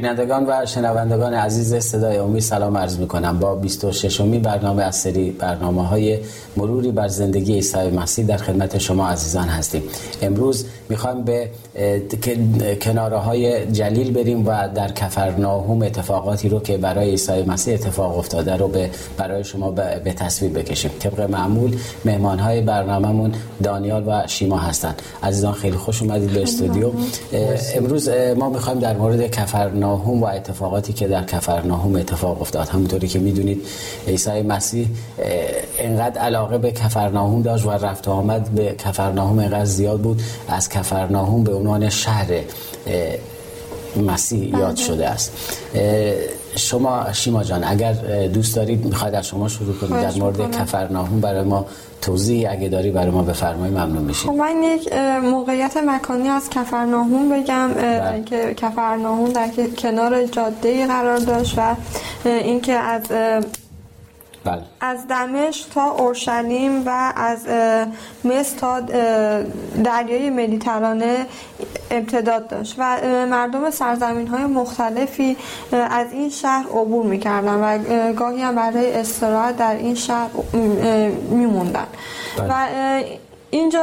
بینندگان و شنوندگان عزیز صدای امید سلام عرض می کنم با 26 امی برنامه از سری برنامه های مروری بر زندگی عیسی مسیح در خدمت شما عزیزان هستیم. امروز می‌خوایم به کناره های جلیل بریم و در کفرناهوم اتفاقاتی رو که برای عیسی مسیح اتفاق افتاده رو به برای شما به تصویر بکشیم. طبق معمول مهمان های برنامهمون دانیال و شیما هستند عزیزان خیلی خوش اومدید به استودیو. امروز ما می‌خوایم در مورد کفرناهوم و اتفاقاتی که در کفرناهوم اتفاق افتاد. همونطوری که می‌دونید عیسی مسیح انقدر علاقه به کفرناهوم داشت و رفت و آمد به کفرناهوم انقدر زیاد بود از کفرناهوم به عنوان شهر مسیح یاد بله. شده است. شما شیما جان اگر دوست دارید می‌خواید از شما شروع کنید. در مورد کفرناهوم برای ما توضیح اگه داری برای ما بفرمایید ممنون میشیم خب من یک موقعیت مکانی از کفرناهوم بگم بله. که کفرناهوم در کنار جاده قرار داشت و اینکه از بله. از دمشق تا اورشلیم و از مصر تا دریای مدیترانه امتداد داشت و مردم سرزمین های مختلفی از این شهر عبور می‌کردن و گاهی هم برای استراحت در این شهر میموندن بله. و اینجا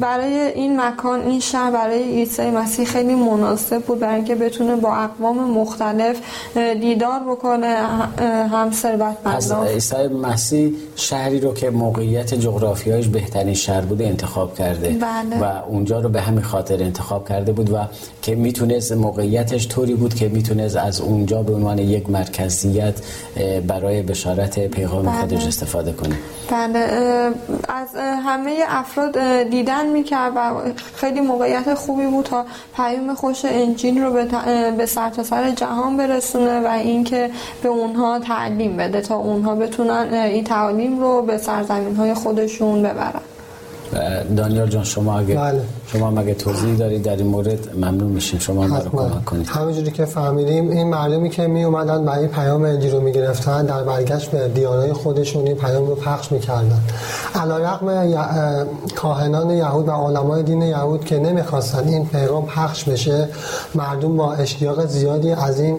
برای این مکان این شهر برای عیسی مسیح خیلی مناسب بود برای اینکه بتونه با اقوام مختلف دیدار بکنه هم ثروت از عیسی مسیح شهری رو که موقعیت جغرافیایش بهترین شهر بوده انتخاب کرده بله. و اونجا رو به همین خاطر انتخاب کرده بود و که می‌تونست موقعیتش طوری بود که می‌تونست از اونجا به عنوان یک مرکزیت برای بشارت پیغام بله. خودش استفاده کنه بله از همه افراد دیدن می‌کرد و خیلی موقعیت خوبی بود تا پیام خوش انجیل رو به سرتاسر سر جهان برسونه و اینکه به اونها تعلیم بده تا اونها بتونن این تعلیم رو به سرزمین های خودشون ببرن. دانیال جان شما اگه بله. شما مگه توضیح دارید در این مورد ممنون میشیم. شما ما کمک کنید. همونجوری که فهمیدیم این مردمی که می اومدن برای پیام انجیل رو می‌گرفتن در برگشت به دیانای خودشون این پیام رو پخش می‌کردن. علیرغم کاهنان یهود و علمای دین یهود که نمی‌خواستن این پیغام پخش بشه مردم با اشتیاق زیادی از این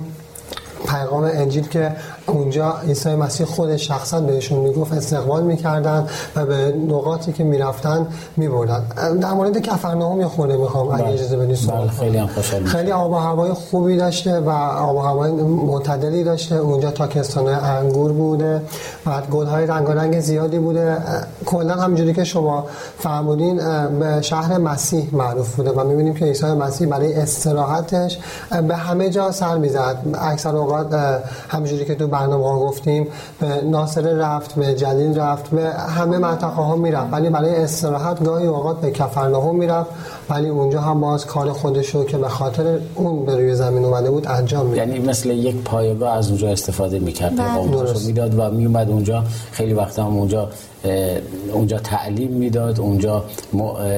پیغام انجیل که اونجا عیسی مسیح خود شخصا بهشون می‌گفت استقبال می‌کردن و به نقاطی که می‌رفتن میبردن. در مورد کفرناهم یه خورده می‌خوام اگه بله. اجازه بدید بله، خیلی هم خیلی آب و هوای خوبی داشته و آب و هوای معتدلی داشته. اونجا تاکستان انگور بوده. بعد گل های رنگارنگ زیادی بوده. کلا همونجوری که شما فرمودین به شهر مسیح معروف بوده و می‌بینیم که عیسی مسیح برای استراحتش به همه جا سر می‌زد. اکثر اوقات همونجوری که تو برنامه ها گفتیم به ناصر رفت به جلیل رفت به همه منطقه ها می‌رفت. ولی برای استراحت گاهی اوقات به کفرناهم می‌رفت. ولی اونجا هم باز کار خودشو که به خاطر اون به روی زمین اومده بود انجام می‌داد. یعنی مثل یک پایگاه از اونجا استفاده می‌کرد پیغامش می‌داد و میومد اونجا. خیلی وقتا هم اونجا اونجا تعلیم می‌داد اونجا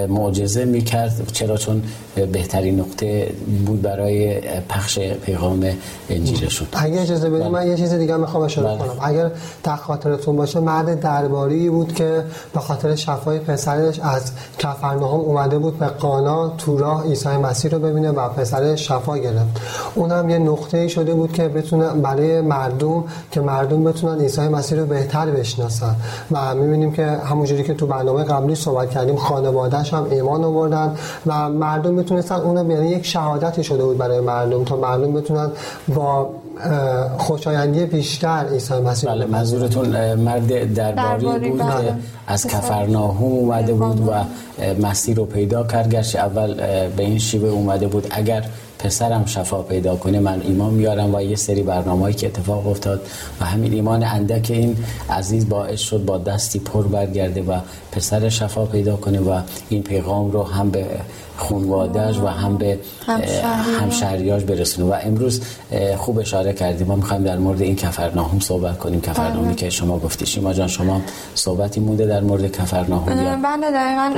معجزه می‌کرد. چرا؟ چون بهترین نقطه بود برای پخش پیغام انجیلشون. اگه اجازه بدید من یه چیز دیگه می‌خوام اشاره بله. کنم. اگر در خاطرتون باشه مرد درباری بود که به خاطر شفای پسرش از کفرناهم اومده بود به قانا تو راه عیسی مسیح رو ببینه و پسرش شفا گرفت. اونم یه نقطه شده بود که بتونه برای مردم که مردم بتونن عیسی مسیح رو بهتر بشناسن. و می‌بینیم که همونجوری که تو برنامه قبلی صحبت کردیم خانوادهش هم ایمان آوردن و مردم بتونستن اونو یعنی یک شهادتی شده بود برای مردم تا مردم بتونن با خوشایندی بیشتر عیسی مسیح بله منظورتون مرد درباری بود بله. که از کفرناهم اومده بود و مسیح رو پیدا کرد. گرچه اول به این شیوه اومده بود. اگر پسرم شفا پیدا کنه من ایمان میارم و یه سری برنامه‌ای که اتفاق افتاد و همین ایمان اندک این عزیز باعث شد با دستی پر برگرده و پسر شفا پیدا کنه و این پیغام رو هم به خونوادهش و هم به همشهریاش برسونه و امروز خوب اشاره کردیم. ما می‌خوایم در مورد این کفرناهم صحبت کنیم. کفرناهمی بله. که شما گفتی شما جان شما صحبتی مونده در مورد کفرناهم بله دقیقا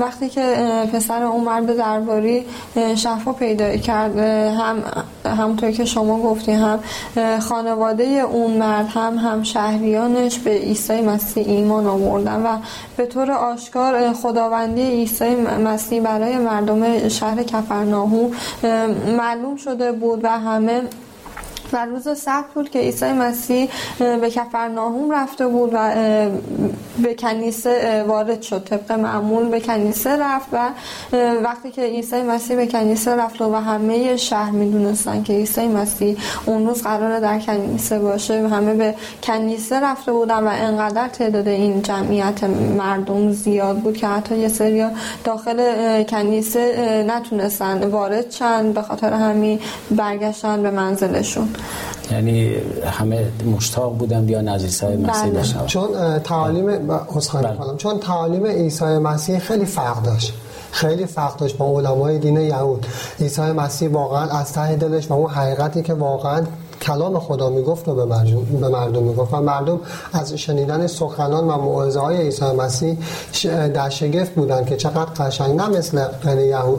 وقتی که پسر عمر به درباری شفا پیدا کرد هم همونطور که شما گفتی هم خانواده اون مرد هم هم شهریانش به عیسی مسیح ایمان آوردن و به طور آشکار خداوندی عیسی مسیح برای مردم شهر کفرناهو معلوم شده بود و همه و روز سبت بود که عیسی مسیح به کفرناهوم رفته بود و به کنیسه وارد شد. طبق معمول به کنیسه رفت و وقتی که عیسی مسیح به کنیسه رفت و همه شهر می‌دونستن که عیسی مسیح اون روز قرار در کنیسه باشه همه به کنیسه رفته بودن و انقدر تعداد این جمعیت مردم زیاد بود که حتی یه سری داخل کنیسه نتونستن وارد چند به خاطر همین برگشتن به منزلشون. یعنی همه مشتاق بودن بیان از عیسی مسیح بله. بشنون چون تعالیم بله. چون تعالیم عیسی مسیح خیلی فرق داشت. خیلی فرق داشت با علمای دین یهود. عیسی مسیح واقعا از ته دلش و اون حقیقتی که واقعا کلام خدا می‌گفت و به مردم, به مردم می‌گفت. و مردم از شنیدن سخنان و موعظه های عیسی مسیح در شگفت بودن که چقدر قشنگ. نه مثل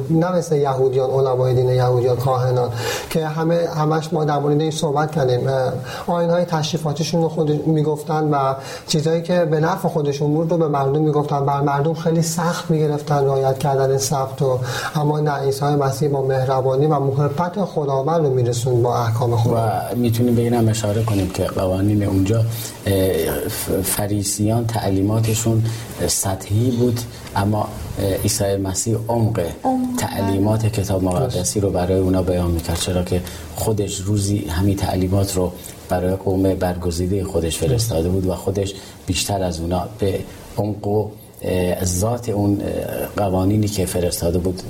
نه مثل یهودیان علمای دین یهودیان کاهنان که همه همش ما در مورد این صحبت کردیم. آیین های تشریفاتشون رو خود می‌گفتن و چیزایی که به نفع خودشون بود رو به مردم می‌گفتن. بر مردم خیلی سخت می‌گرفتن رعایت کردن سبت و اما نه عیسی مسیح با مهربانی و محبت خداوند رو میرسون با احکام خدا. می‌تونیم به اینم اشاره کنیم که قوانین اونجا فریسیان تعلیماتشون سطحی بود اما عیسی مسیح عمق تعلیمات کتاب مقدسی رو برای اونا بیان می‌کرد چرا که خودش روزی همین تعلیمات رو برای قوم برگزیده خودش فرستاده بود و خودش بیشتر از اونا به عمق و ذات اون قوانینی که فرستاده بود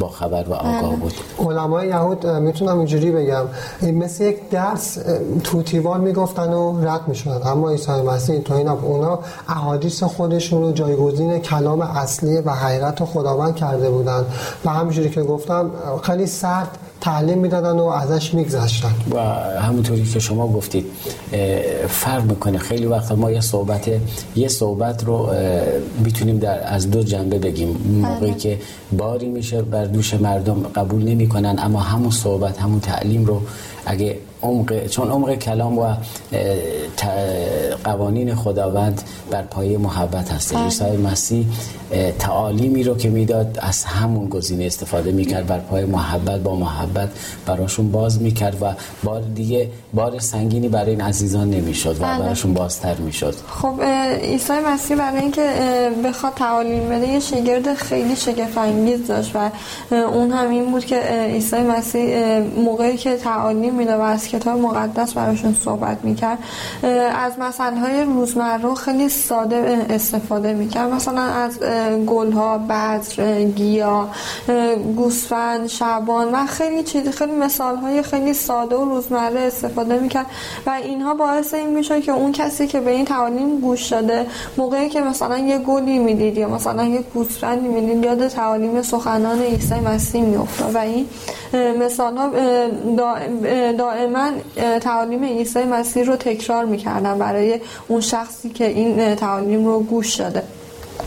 با خبر و آگاه بود. علمای یهود می‌تونم اینجوری بگم. این مثل یک درس توتیوار می‌گفتن و رد می‌شدن. اما عیسی مسیح تو این اونا احادیث خودشون رو جایگزین کلام اصلی و حقیقت خداوند کرده بودن. و همینجوری که گفتم خیلی سرد تعلیم می‌دادن و ازش میگذشتن. و همونطوری که شما گفتید فرق می‌کنه. خیلی وقتا ما یه صحبت یه صحبت رو می‌تونیم در از دو جنبه بگیم. موقعی بله. که باری میشه بر دوش مردم قبول نمی‌کنن اما همون صحبت همون تعلیم رو اگه عمق چون عمق کلام و قوانین خداوند بر پایه محبت هست بله. عیسی مسیح تعالیمی رو که می‌داد از همون گزینه استفاده می‌کرد بر پای محبت با محبت براشون باز می‌کرد و بار دیگه بار سنگینی برای این عزیزان نمی‌شد و بله. براشون بازتر می‌شد خب عیسی مسیح برای اینکه بخواد تعالیم بده یه شگرد خیلی شگفت انگیز داشت و اون هم این بود که عیسی مسیح موقعی که تعالیم میده و کتاب مقدس براشون صحبت می‌کرد. از مسئله های روزمره خیلی ساده استفاده می‌کرد. مثلا از گل ها بذر گیا گوسفند شبان و خیلی چیز خیلی مثال های خیلی ساده و روزمره استفاده می‌کرد. و اینها باعث این میشه که اون کسی که به این تعالیم گوش داده موقعی که مثلا یه گلی می‌دید یا مثلا یه گوسفندی می‌دید یاد تعالیم سخنان عیسی مسیح میافتاد. و این مثال ها دائما تعالیم عیسی مسیح رو تکرار می‌کردن برای اون شخصی که این تعالیم رو گوش داده.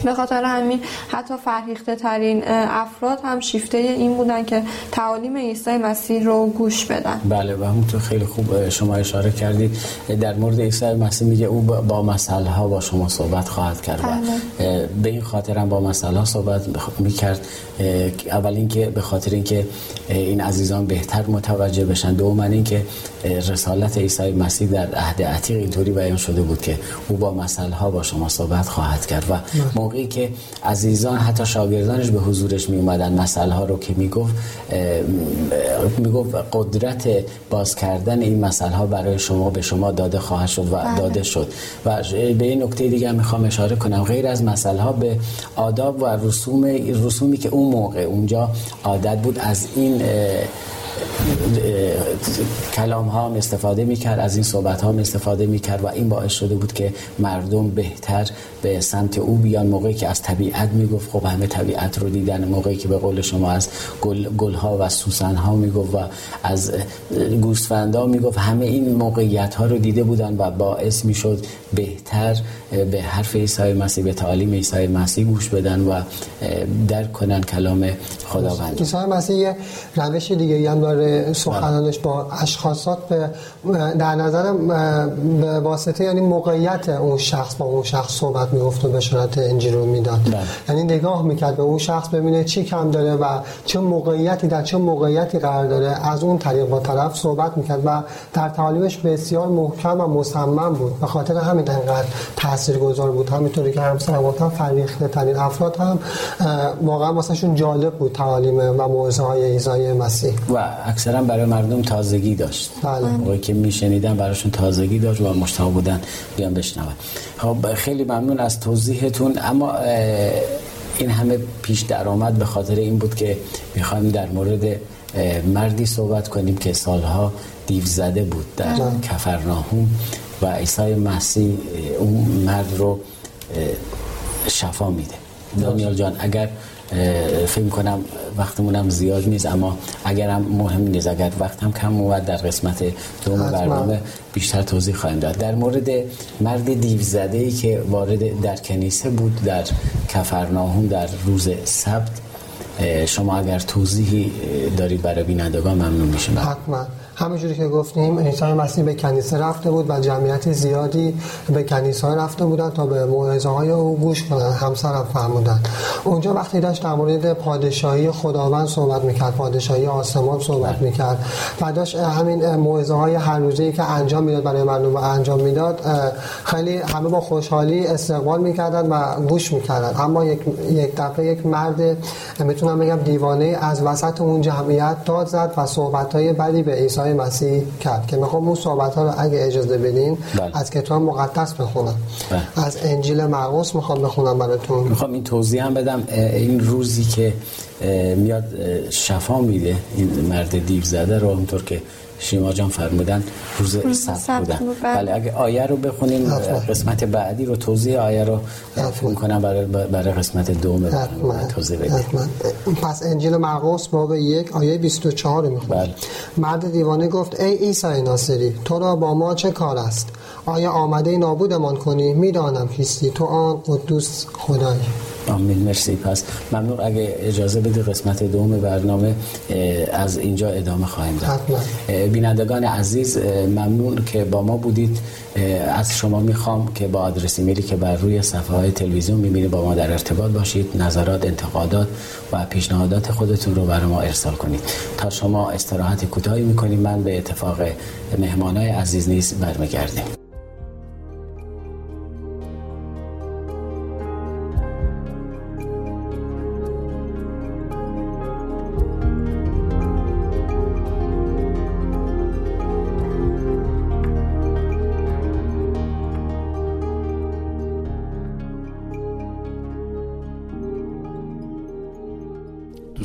به خاطر همین حتی فرهیخته ترین افراد هم شیفته این بودن که تعالیم عیسی مسیح رو گوش بدن بله و همونطور خیلی خوب شما اشاره کردید در مورد عیسی مسیح میگه او با مسئله ها با شما صحبت خواهد کرد بله. به این خاطر هم با مسئله ها صحبت می‌کرد اول اینکه به خاطر اینکه این عزیزان بهتر متوجه بشن دوم اینکه رسالت عیسی مسیح در عهد عتیق اینطوری بیان شده بود که او با مسئله ها با شما صحبت خواهد کرد و بله. موقعی که عزیزان حتی شاگردانش به حضورش می اومدن مسئله ها رو که می‌گفت می‌گفت قدرت باز کردن این مسئله ها برای شما به شما داده خواهد شد و بله. داده شد و به این نکته دیگه می‌خوام اشاره کنم غیر از مسئله ها به آداب و رسوم رسومی که اون موقع اونجا عادت بود از این کلام ها استفاده می‌کرد از این صحبت ها استفاده می‌کرد و این باعث شده بود که مردم بهتر به سمت او بیان. موقعی که از طبیعت می‌گفت خب همه طبیعت رو دیدن. موقعی که به قول شما از گل, گل ها و سوسن ها می‌گفت و از گوسفندا می‌گفت. همه این موقعیت ها رو دیده بودن و باعث می‌شد بهتر به حرف عیسی مسیح به تعالیم عیسی مسیح گوش بدن و درک کنن کلام خداوند. عیسی مسیح روش دیگه هم داره سخنانش با اشخاصات به در نظر به واسطه یعنی موقعیت اون شخص با اون شخص صحبت می‌گفت و بشارت انجیل رو می‌داد. بله. یعنی نگاه می‌کرد به اون شخص ببینه چی کم داره و چه موقعیتی در چه موقعیتی قرار داره. از اون طریق با طرف صحبت می‌کرد و در تعالیمش بسیار محکم و مصمم بود. به خاطر همین انقدر تاثیرگذار بود. همینطوری که همسر گفتم فریخته ترین افراد هم واقعا واسهشون جالب بود تعالیم و موعظه های عیسی مسیح. و اکثرا برای مردم تازگی داشت. بله. موقعی که میشنیدن براشون تازگی داشت و مشتاق بودن بیان بشنون. خب خیلی ممنون از توضیحتون. اما این همه پیش درآمد به خاطر این بود که می‌خوایم در مورد مردی صحبت کنیم که سالها دیو زده بود در. کفرناهوم و عیسی مسیح اون مرد رو شفا میده. دانیال جان اگر فکر کنم وقتمونم زیاد نیست اما اگرم مهم نیست اگر وقت هم کم اومد در قسمت دوم برنامه بیشتر توضیح خواهیم داد. در مورد مرد دیو زده ای که وارد در کنیسه بود در کفرناهون در روز سبت شما اگر توضیحی دارید برای بینندگان ممنون میشم حتما. همونجوری که گفتیم عیسی مسیح به کنیسه رفته بود و جمعیت زیادی به کنیسه رفته بودن تا به موعظه های او گوش کنن همسرم فرمودن اونجا وقتی داشت در مورد پادشاهی خداوند صحبت می‌کرد پادشاهی آسمان صحبت. می‌کرد و داشت همین موعظه های هر روزه که انجام می‌داد برای مردم انجام می‌داد خیلی همه با خوشحالی استقبال می‌کردن و گوش می‌کردن اما یک یک دفعه یک مرد می‌تونم بگم دیوانه از وسط اون جمعیت داد زد و صحبت های بدی به عیسی مسیح کرد که می‌خوام اون صحبت ها رو اگه اجازه بدین بله. از کتاب مقدس بخونم بله. از انجیل مرقس می‌خوام بخونم براتون می‌خوام این توضیح هم بدم این روزی که میاد شفا میده. این مرد دیو زده رو اونطور که شیما جان فرمودن روز سبت بودن بله. بله اگه آیه رو بخونیم قسمت بعدی رو توضیح آیه رو فکر کنم برای, برای قسمت دوم توضیح بدیم. پس انجیل مرقس باب یک آیه 24 رو می‌خونیم. بله. مرد دیوانه گفت ای عیسی ناصری تو را با ما چه کار است؟ آیا آمده نابودمان کنی؟ می‌دانم کیستی تو آن قدوس خدایی. آمین مرسی. پس ممنون. اگه اجازه بده قسمت دوم برنامه از اینجا ادامه خواهیم داد. بینندگان عزیز ممنون که با ما بودید. از شما می‌خوام که با آدرس ایمیلی که بر روی صفحه های تلویزیون می‌بینید با ما در ارتباط باشید. نظرات انتقادات و پیشنهادات خودتون رو برای ما ارسال کنید. تا شما استراحت کوتاهی می‌کنیم من به اتفاق مهمانای عزیز نیز برمیگردیم.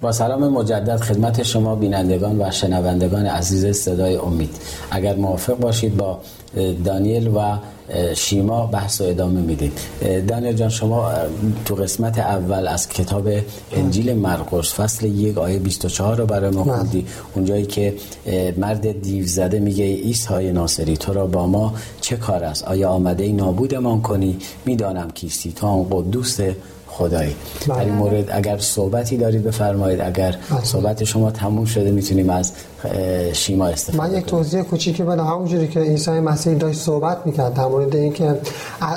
با سلام مجدد خدمت شما بینندگان و شنوندگان عزیز صدای امید. اگر موافق باشید با دانیل و شیما بحث و ادامه می‌دید دانیل جان شما تو قسمت اول از کتاب انجیل مرقس فصل یک آیه 24 رو برای ما خوندی. اونجایی که مرد دیو زده میگه عیسی ناصری تو را با ما چه کار است؟ آیا آمده ای نابودمان کنی؟ می‌دانم کیستی. تو آن قدوس خدایی. در این بله. مورد اگر صحبتی دارید بفرمایید. اگر بله. صحبت شما تموم شده می‌تونیم از شیما استفاده من یک توضیح کوچیکی بدم. همونجوری که عیسی مسیح داشت صحبت می‌کرد در مورد اینکه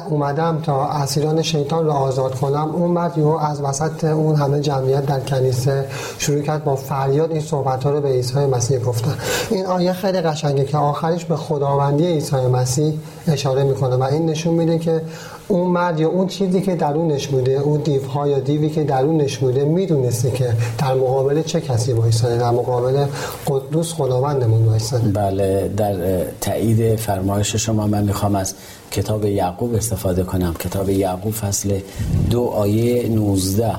اومدم تا اسیران شیطان رو آزاد کنم. اون بعد یهو از وسط اون همه جمعیت در کنیسه شروع کرد با فریاد این صحبت ها رو به عیسی مسیح گفتن. این آیه خیلی قشنگه که آخرش به خداوندی عیسی مسیح اشاره می‌کنه و این نشون میده که اون مرد یا اون چیزی که درونش بوده اون دیوها یا دیوی که درونش بوده می‌دونسته که در مقابل چه کسی وایساده در مقابل قدوس خداوندمون وایساده. بله در تایید فرمایش شما من می‌خوام از کتاب یعقوب استفاده کنم. کتاب یعقوب فصل دو آیه 19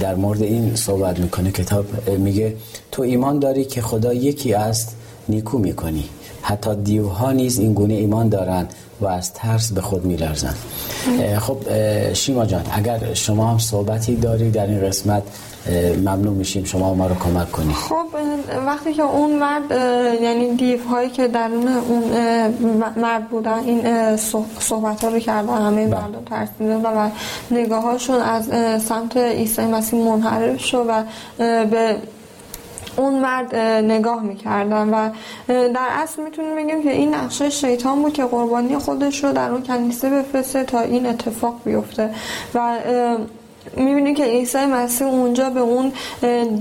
در مورد این صحبت می‌کنه. کتاب میگه تو ایمان داری که خدا یکی است نیکو می‌کنی. حتی دیوها نیز این گونه ایمان دارند. و از ترس به خود میلرزن خب شیما جان اگر شما هم صحبتی داری در این قسمت ممنون میشیم شما ما رو کمک کنید خب وقتی که اون مرد یعنی دیف هایی که درون اون مرد بودن این صحبت ها رو کردن همه بله. مردم ترسیدن و نگاه هاشون از سمت عیسی مسیح منحرف شد و به اون مرد نگاه می‌کردن و در اصل می‌تونیم بگیم که این نقشه شیطان بود که قربانی خودش رو در اون کنیسه بفرسته تا این اتفاق بیفته و می‌بینیم که عیسی مسیح اونجا به اون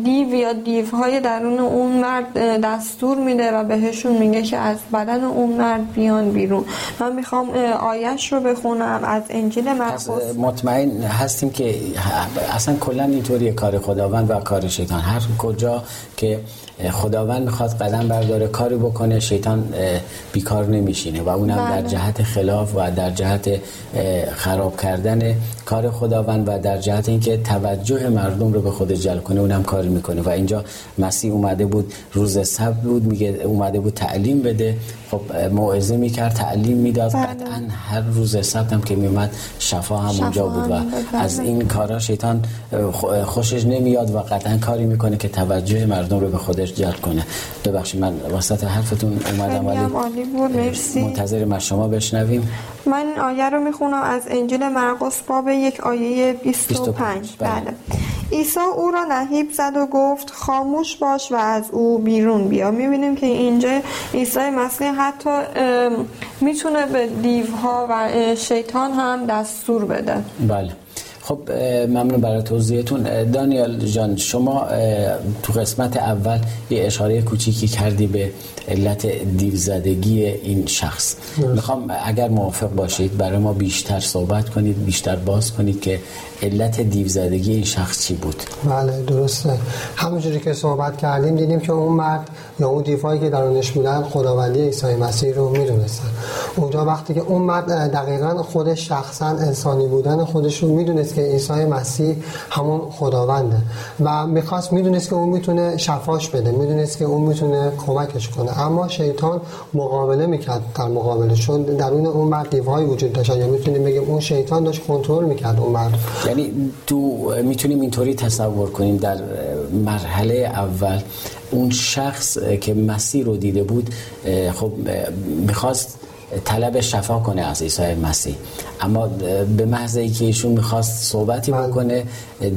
دیو یا دیوهای درون اون مرد دستور میده و بهشون میگه که از بدن اون مرد بیان بیرون. من می‌خوام آیش رو بخونم از انجیل مرقس مطمئن هستیم که اصلا کلا اینطوری کار خداوند و کار شیطان. هر کجا که خداوند می‌خواد قدم برداره کاری بکنه شیطان بیکار نمیشینه و اونم در بله. جهت خلاف و در جهت خراب کردن کار خداوند و در جهت اینکه توجه مردم رو به خود جلب کنه اونم کار می‌کنه و اینجا مسیح اومده بود روز سبت بود میگه اومده بود تعلیم بده خب موعظه می‌کرد تعلیم می‌داد بله. قطعا هر روز سبت هم که میومد شفا هم اونجا بود و از این کارا شیطان خوشش نمیاد و قطعا کاری می‌کنه که توجه مردم رو به خودش جلب کنه. ببخشید من وسط حرفتون اومدم ولی منتظر ما شما بشنویم. من آیه رو می‌خونم از انجیل مرقس باب یک آیه 25 بله, بله. عیسی او را نهیب زد و گفت خاموش باش و از او بیرون بیا. می‌بینیم که اینجا عیسی مسیح حتی می‌تونه به دیوها و شیطان هم دستور بده. بله. خب ممنون برای توضیحتون. دانیال جان شما تو قسمت اول یه اشاره کوچیکی کردی به علت دیوزدگی این شخص. می‌خوام اگر موافق باشید برای ما بیشتر صحبت کنید بیشتر باز کنید که علت دیوزدگی این شخص چی بود. بله درسته. همونجوری که صحبت کردیم دیدیم که اون مرد یا اون دیوهایی که درونش بودن خداوندی عیسی مسیح رو می‌دونستن. اونجا وقتی که اون مرد دقیقا خودش شخصا انسانی بودن خودش رو می‌دونست که عیسی مسیح همون خداونده. و می‌خواست می‌دونست که اون می‌تونه شفاش بده می‌دونست که اون می‌تونه کمکش کنه. اما شیطان مقابله می‌کرد در مقابله چون درون اون مرد دیوهای وجود داشت. یا می‌تونیم بگیم اون شیطان داشت کنترل می‌کرد اون مرد. یعنی تو می‌تونیم اینطوری تصور کنیم در مرحله اول اون شخص که مسیح رو دیده بود خب می‌خواست طلب شفا کنه از عیسی مسیح اما به محض اینکه ایشون می‌خواست صحبتی بله. بکنه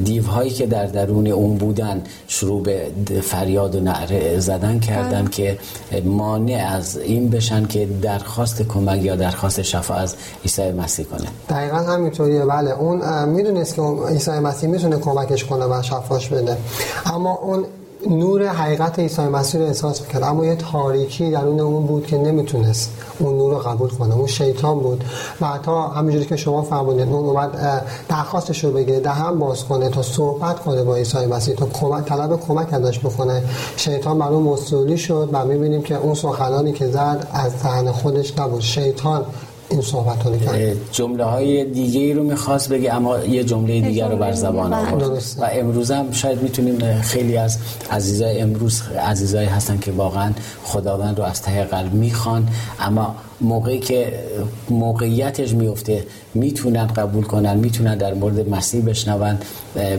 دیوهایی که در درون اون بودن شروع به فریاد و نعره زدن کردن بله. که مانع از این بشن که درخواست کمک یا درخواست شفا از عیسی مسیح کنه دقیقا همینطوریه بله اون می‌دونست که عیسی مسیح می‌تونه کمکش کنه و شفاش بده اما اون نور حقیقت عیسی مسیح رو احساس می‌کرد. اما یه تاریکی درون اون بود که نمی‌تونست اون نور رو قبول کنه. اون شیطان بود. و حتی همینجوری که شما فرمودید اون اومد درخواستش رو بگه دهن باز کنه تا صحبت کنه با عیسی مسیح تا کمک طلب کمک ازش بکنه. شیطان بر اون مسئولی شد و می‌بینیم که اون سخنانی که زد از ذهن خودش نبود. شیطان این صحبت رو کرد جمله های دیگه ای رو می‌خواست بگه اما یه جمله دیگر رو بر زبان آورد. و امروز هم شاید می‌تونیم خیلی از عزیزای امروز عزیزایی هستن که واقعا خداوند رو از ته قلب می‌خوان اما موقعی که موقعیتش میفته می‌تونن قبول کنن می‌تونن در مورد مسیح بشنون.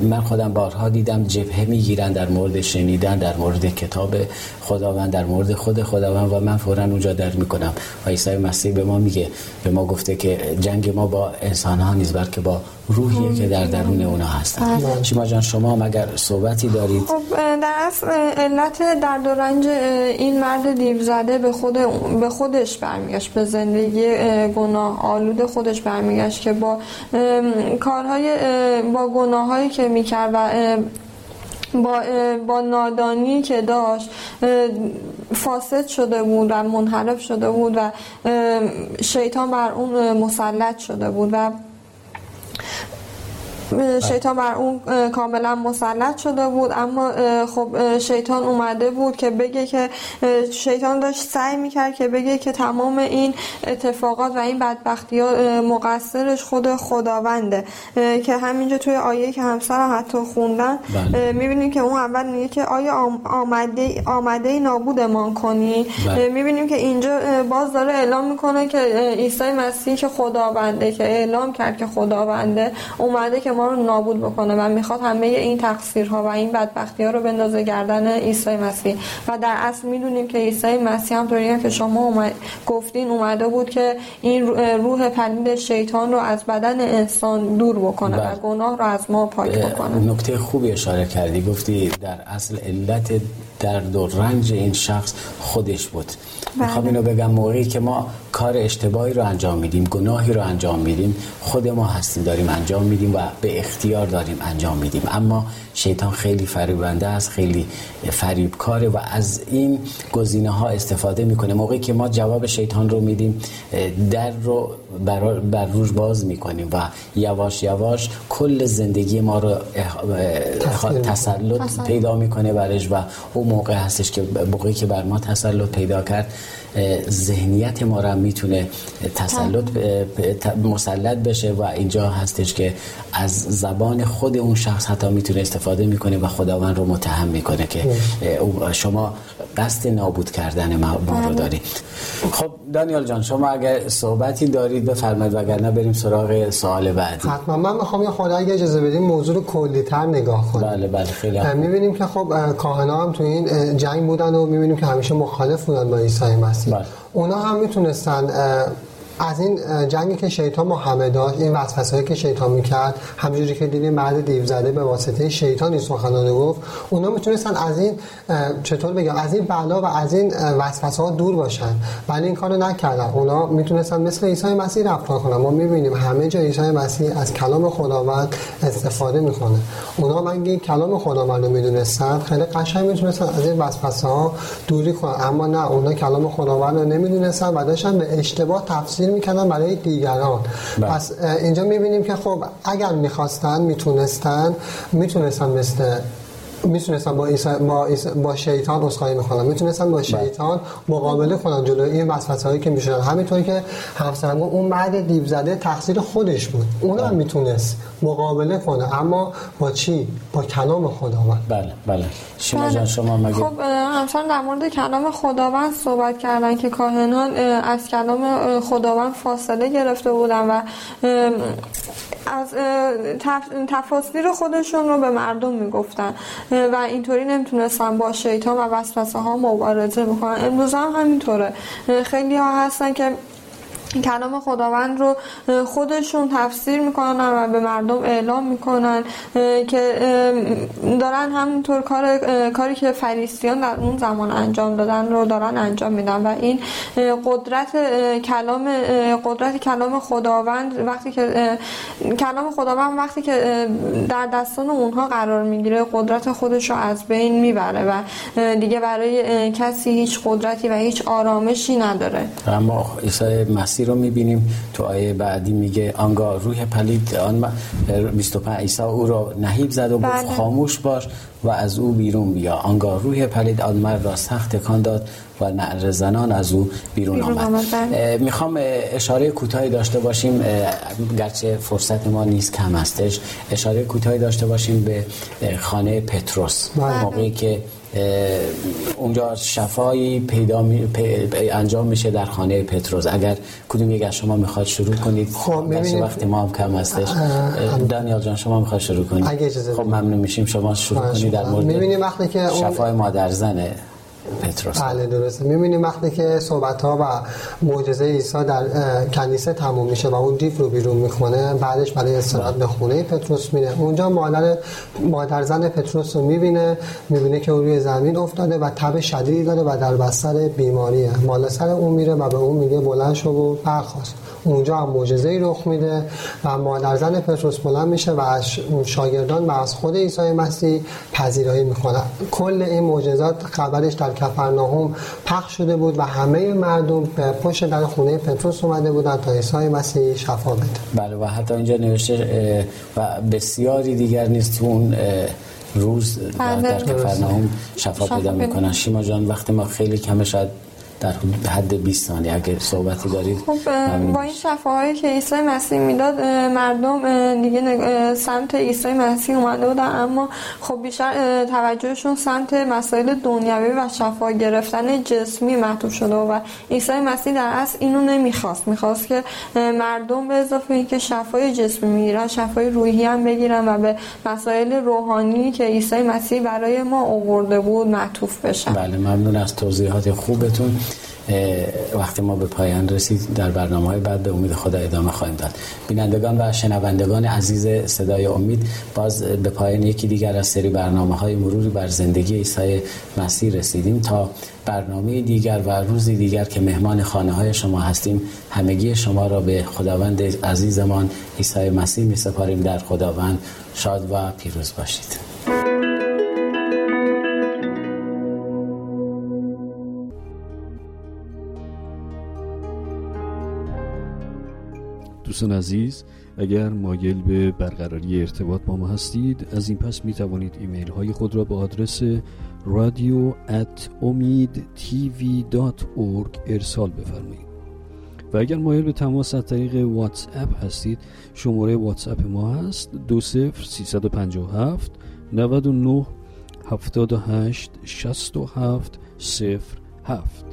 من خودم بارها دیدم جبهه می‌گیرن در مورد شنیدن در مورد کتاب خداوند در مورد خود خداوند و من فورا اونجا در می‌کنم. و عیسی مسیح به ما میگه به ما گفته که جنگ ما با انسان ها نیست بلکه با روحیه که در درون اونا هستن. بله. شما جان شما مگر صحبتی دارید. خب در اصل علت درد و رنج این مرد دیو زده به خود به خودش برمیگشت. به زندگی گناه آلود خودش برمیگشت که با کارهای با گناهایی که می‌کرد و با, با نادانی که داشت فاسد شده بود و منحرف شده بود و شیطان بر اون مسلط شده بود و شیطان بر اون کاملا مسلط شده بود اما خب شیطان اومده بود که بگه که شیطان داشت سعی می‌کرد که بگه که تمام این اتفاقات و این بدبختی ها مقصرش خود خداونده که همینجا توی آیه که همسر حتی خوندن بله. می‌بینیم که اون اول میگه که آیا آمده آمده نابودمان کنی بله. می‌بینیم که اینجا باز داره اعلام می‌کنه که عیسی مسیح که خداونده که اعلام کرد که خداونده اومده که ما رو نابود بکنه. و می‌خواد همه این تقصیرها و این بدبختی ها رو بندازه گردن عیسی مسیح. و در اصل می‌دونیم که عیسی مسیح هم که شما اومد... گفتین اومده بود که این روح پلید شیطان رو از بدن انسان دور بکنه و بله. گناه رو از ما پاک بکنه. نکته خوبی اشاره کردی. گفتی در اصل علت درد و رنج این شخص خودش بود بله. می‌خوام اینو بگم موقعی که ما کار اشتباهی رو انجام میدیم گناهی رو انجام میدیم خود ما هستیم داریم انجام میدیم و به اختیار داریم انجام میدیم اما شیطان خیلی فریبنده است خیلی فریبکاره و از این گزینه ها استفاده می‌کنه. موقعی که ما جواب شیطان رو میدیم در رو بر, روش باز می‌کنیم و یواش یواش کل زندگی ما رو تسلط پیدا می‌کنه برش و اون موقع هستش که موقعی که بر ما تسلط پیدا کرد ذهنیت ما را می‌تونه تسلط مسلط بشه و اینجا هستش که از زبان خود اون شخص حتی می‌تونه استفاده می‌کنه و خداوند رو متهم می‌کنه که شما قصد نابود کردن ما, رو بله. دارید. خب دانیال جان شما اگر صحبتی دارید بفرمایید وگرنه بریم سراغ سوال بعدی. حتما. من می‌خوام یه خود اگه اجازه بدیم موضوع رو کلی‌تر نگاه کنیم بله بله خیلی می‌بینیم که خب کاهنا هم تو این جنگ بودن و می‌بینیم که همیشه مخالف بودن با عیسی مسیح. بله. اونا هم می‌تونستن از این جنگی که شیطان با همه داشت این وسوسه‌ای که شیطان می‌کرد همونجوری که دیدیم بعد دیو زده به واسطه شیطان این سخنانه گفت. اونا می‌تونستن از این چطور بگم از این بلا و از این وسوسه ها دور باشن. ولی این کارو نکردن. اونا می‌تونستن مثل عیسی مسیح رفتار کنن. ما می‌بینیم همه جا عیسی مسیح از کلام خداوند استفاده می‌کنه. اونا من کلام خداوند رو می‌دونستن. خیلی قشنگ می‌تونستن از این وسوسه ها دوری کنن. اما نه اونا کلام خداوند رو نمی‌دونستن و داشتن به اشتباه تفسیر تفسیر می‌کردن برای دیگران بله. پس اینجا می‌بینیم که خب اگر می‌خواستن می‌تونستن می‌تونستن مثل می‌تونستن با, با, با شیطان اسخای می‌کنن می‌تونستن با بله. شیطان مقابله کنن جلوی این وسوسه هایی که می‌شدن همینطوری که همسرم اون مرد دیو زده تقصیر خودش بود اون هم بله. می‌تونست مقابله کنه. اما با چی؟ با کلام خداوند. بله بله. شما جان شما مگه خب همسران در مورد کلام خداوند صحبت کردن که کاهنان از کلام خداوند فاصله گرفته بودن و از تفاصیل خودشون رو به مردم می‌گفتن. و اینطوری نمی‌تونستن با شیطان و وسوسه ها مبارزه بکنن. امروز هم همینطوره. خیلی ها هستن که کلام خداوند رو خودشون تفسیر می‌کنن و به مردم اعلام می‌کنن که دارن همونطور کار کاری که فریسیان در اون زمان انجام دادن رو دارن انجام میدن و این قدرت کلام قدرت کلام خداوند وقتی که کلام خداوند وقتی که در دستان اونها قرار می‌گیره قدرت خودش رو از بین می‌بره و دیگه برای کسی هیچ قدرتی و هیچ آرامشی نداره. اما عیسی مسیح مسیح رو می‌بینیم تو آیه بعدی میگه آنگاه روح پلید آن 25 عیسی او را نهیب زد و گفت بله. خاموش باش و از او بیرون بیا آنگاه روح پلید آن مرد را سخت تکان داد و نعر زنان از او بیرون, آمد بله. می‌خوام اشاره کوتاهی داشته باشیم گرچه فرصت ما نیست کم هستش اشاره کوتاهی داشته باشیم به خانه پتروس بله. موقعی که اونجا شفایی پیدا می... انجام میشه در خانه پتروس اگر کدوم یک از شما می‌خواد شروع کنید خب وقتی ما هم کم هستش. دانیال جان شما می‌خواد شروع کنید؟ خب ممنون میشیم. شما شروع کنید در مورد وقتی که شفای مادر زنه پتروس. بله درسته. می‌بینیم وقتی که صحبت ها و معجزه عیسی در کنیسه تموم میشه و اون دیف رو بیرون می‌کنه بعدش برای استراحت به خونه پتروس میره. اونجا مادر مادر زن پتروس رو می‌بینه می‌بینه که روی زمین افتاده و تب شدیدی داره و در بستر بیماریه. مال سر اون میره و به اون میگه بلند شو و برخواست اونجا هم معجزه ای رخ میده و مادر زن پتروس بلند میشه و از شاگردان و از خود عیسی مسیح پذیرایی می‌کنه کل این معجزات خبرش در کفرناهم پخش شده بود و همه مردم به پشت در خونه پتروس اومده بودن تا عیسی مسیح شفا بده. بله و حتی اینجا نوشته و بسیاری دیگر نیست اون روز بله. در کفرناهم شفا پیدا می‌کنن. شیما جان وقتی ما خیلی کمه شاید در حد 20 ثانیه. اگه صحبتی دارید خب با این شفاهایی که عیسی مسیح می‌داد مردم دیگه سمت عیسی مسیح اومده بودن. اما خب بیشتر توجهشون سمت مسائل دنیوی و شفا گرفتن جسمی محدود شده و عیسی مسیح در اصل اینو نمی‌خواست. می‌خواست که مردم به اضافه اینکه شفای جسمی می‌گیرن شفای روحی هم بگیرن و به مسائل روحانی که عیسی مسیح برای ما آورده بود معطوف بشن. بله ممنون از توضیحات خوبتون. وقتی ما به پایان رسید در برنامه های بعد به امید خدا ادامه خواهیم داد. بینندگان و شنوندگان عزیز صدای امید باز به پایان یکی دیگر از سری برنامه های مروری بر زندگی عیسی مسیح رسیدیم تا برنامه دیگر و روزی دیگر که مهمان خانه های شما هستیم همگی شما را به خداوند عزیزمان عیسی مسیح می سپاریم. در خداوند شاد و پیروز باشید. دوستان عزیز اگر مایل به برقراری ارتباط با ما هستید از این پس می توانید ایمیل های خود را به آدرس رادیو ارسال بفرمایید. و اگر مایل به تماس از طریق واتس اپ هستید شماره واتس اپ ما هست دو سفر سیصد و پنجاه هفت صفر هفت.